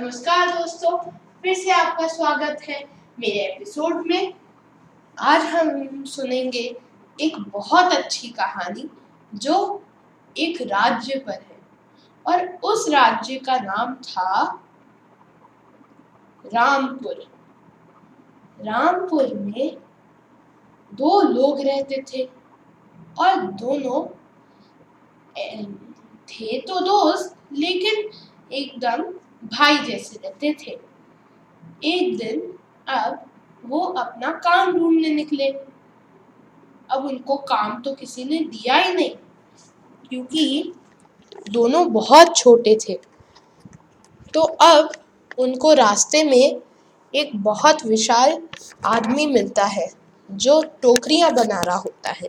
नमस्कार दोस्तों, फिर से आपका स्वागत है मेरे एपिसोड में। आज हम सुनेंगे एक बहुत अच्छी कहानी जो एक राज्य पर है और उस राज्य का नाम था रामपुर। रामपुर में दो लोग रहते थे और दोनों थे तो दोस्त, लेकिन एकदम भाई जैसे रहते थे। एक दिन अब वो अपना काम ढूँढने निकले। अब उनको काम तो किसी ने दिया ही नहीं, क्योंकि दोनों बहुत छोटे थे। तो अब उनको रास्ते में एक बहुत विशाल आदमी मिलता है, जो टोकरियाँ बना रहा होता है।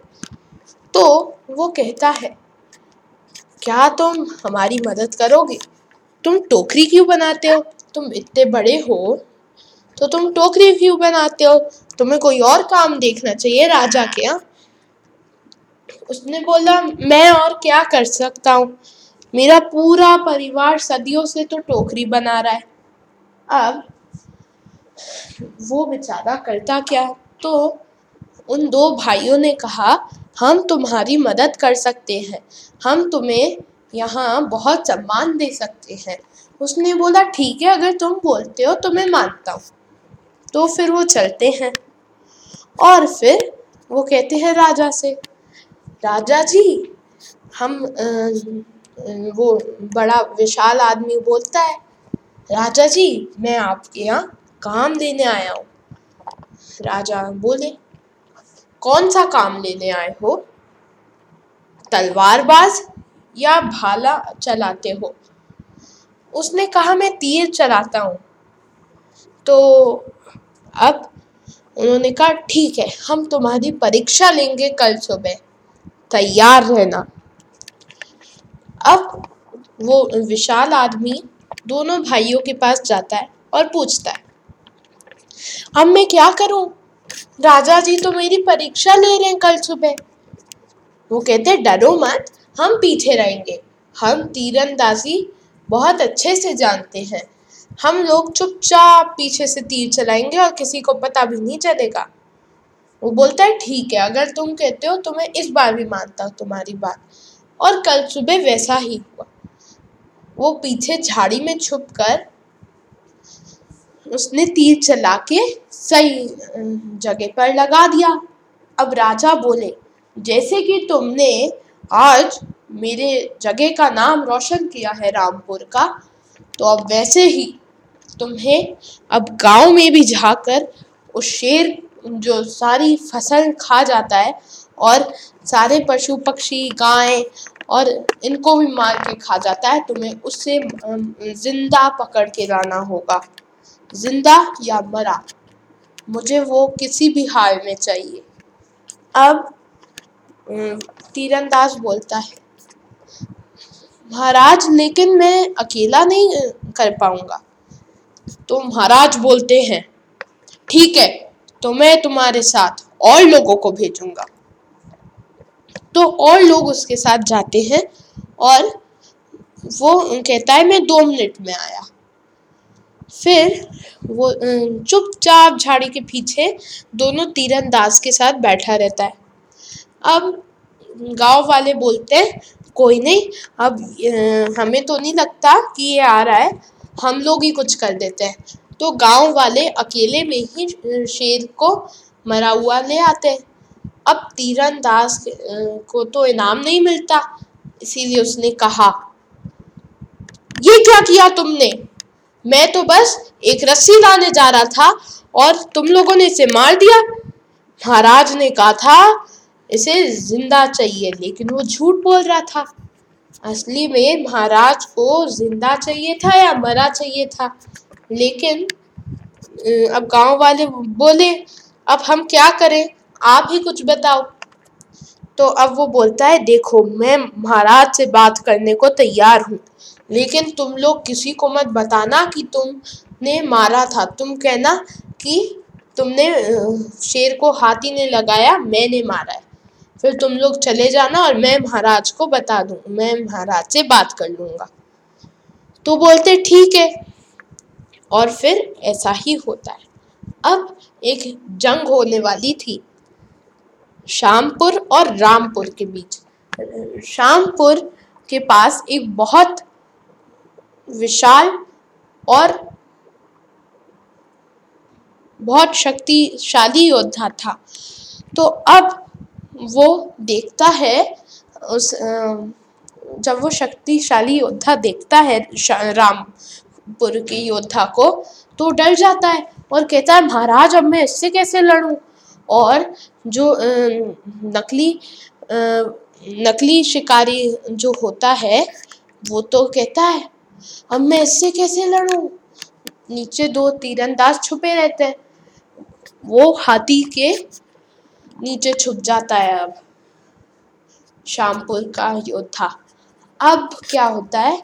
तो वो कहता है, क्या तुम हमारी मदद करोगे? तुम टोकरी क्यों बनाते हो? तुम इतने बड़े हो तो तुम टोकरी क्यों बनाते हो? तुम्हें कोई और काम देखना चाहिए राजा के यहाँ उसने बोला, मैं और क्या कर सकता हूँ? मेरा पूरा परिवार सदियों से तो टोकरी बना रहा है। अब वो बेचारा करता क्या? तो उन दो भाइयों ने कहा, हम तुम्हारी मदद कर सकते हैं। हम तुम्हें यहाँ बहुत सम्मान दे सकते हैं। उसने बोला, ठीक है, अगर तुम बोलते हो तो मैं मानता हूँ। तो फिर वो चलते हैं। और फिर वो कहते हैं राजा से, राजा जी, हम वो बड़ा विशाल आदमी बोलता है, राजा जी, मैं आपके यहाँ काम लेने आया हूँ। राजा बोले, कौन सा काम लेने आए हो? तलवारबाज या भाला चलाते हो। उसने कहा, मैं तीर चलाता हूँ। तो अब उन्होंने कहा, ठीक है, हम तुम्हारी परीक्षा लेंगे कल सुबह। तैयार रहना। अब वो विशाल आदमी दोनों भाइयों के पास जाता है और पूछता है, अब मैं क्या करूँ? राजा जी तो मेरी परीक्षा ले रहे हैं कल सुबह। वो कहते डरो मत हम पीछे रहेंगे। हम तीरंदाजी बहुत अच्छे से जानते हैं। हम लोग चुपचाप पीछे से तीर चलाएँगे और किसी को पता भी नहीं चलेगा। वो बोलता है, ठीक है, अगर तुम कहते हो तो मैं इस बार भी मानता हूँ तुम्हारी बात। और कल सुबह वैसा ही हुआ। वो पीछे झाड़ी में छुप कर उसने तीर चला के सही जगह पर लगा दिया। अब राजा बोले, जैसे कि तुमने आज मेरे जगह का नाम रोशन किया है रामपुर का तो अब वैसे ही तुम्हें अब गाँव में भी जाकर उस शेर, जो सारी फ़सल खा जाता है और सारे पशु पक्षी, गाय और इनको भी मार के खा जाता है, तुम्हें उससे ज़िंदा पकड़ के लाना होगा। ज़िंदा या मरा, मुझे वो किसी भी हाल में चाहिए। अब तीरंदाज बोलता है। महाराज, लेकिन मैं अकेला नहीं कर पाऊँगा। तो महाराज बोलते हैं, ठीक है तो मैं तुम्हारे साथ और लोगों को भेजूँगा। तो और लोग उसके साथ जाते हैं और वो कहता है, मैं दो मिनट में आया। फिर वो चुपचाप झाड़ी के पीछे दोनों तीरंदाज के साथ बैठा रहता है। अब गाँव वाले बोलते हैं, कोई नहीं, अब हमें तो नहीं लगता कि ये आ रहा है, हम लोग ही कुछ कर देते हैं। तो गाँव वाले अकेले में ही शेर को मरा हुआ ले आते अब तीरंदाज को तो इनाम नहीं मिलता, इसीलिए उसने कहा, ये क्या किया तुमने? मैं तो बस एक रस्सी लाने जा रहा था और तुम लोगों ने इसे मार दिया। महाराज ने कहा था इसे ज़िंदा चाहिए। लेकिन वो झूठ बोल रहा था। असली में महाराज को ज़िंदा चाहिए था या मरा चाहिए था। लेकिन अब गाँव वाले बोले, अब हम क्या करें? आप ही कुछ बताओ। तो अब वो बोलता है, देखो, मैं महाराज से बात करने को तैयार हूँ। लेकिन तुम लोग किसी को मत बताना कि तुमने मारा था। तुम कहना कि तुमने शेर को हाथी ने लगाया, मैंने मारा है। फिर तुम लोग चले जाना और मैं महाराज को बता दूँ। मैं महाराज से बात कर लूँगा। तो बोलते, ठीक है। और फिर ऐसा ही होता है। अब एक जंग होने वाली थी शामपुर और रामपुर के बीच। शामपुर के पास एक बहुत विशाल और बहुत शक्तिशाली योद्धा था। तो अब वो देखता है, उस जब वो शक्तिशाली योद्धा देखता है रामपुर के योद्धा को तो डर जाता है और कहता है, महाराज, अब मैं इससे कैसे लड़ूं? और जो नकली नकली शिकारी जो होता है, वो तो कहता है, अब मैं इससे कैसे लड़ूं? नीचे दो तीरंदाज छुपे रहते हैं। वो हाथी के नीचे छुप जाता है अब। शामपुर का योद्धा। अब क्या होता है?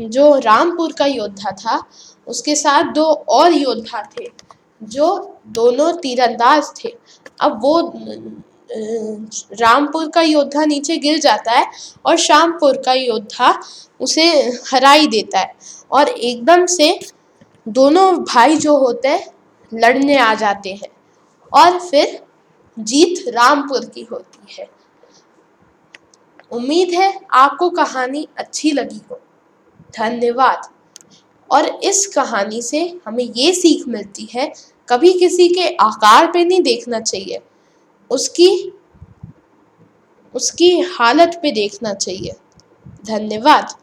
जो रामपुर का योद्धा था, उसके साथ दो और योद्धा थे, जो दोनों तीरंदाज थे। अब वो रामपुर का योद्धा नीचे गिर जाता है और शामपुर का योद्धा उसे हरा ही देता है। और एकदम से दोनों भाई जो होते हैं, लड़ने आ जाते हैं। और फिर जीत रामपुर की होती है। उम्मीद है आपको कहानी अच्छी लगी हो। धन्यवाद। और इस कहानी से हमें ये सीख मिलती है, कभी किसी के आकार पे नहीं देखना चाहिए। उसकी उसकी हालत पे देखना चाहिए। धन्यवाद।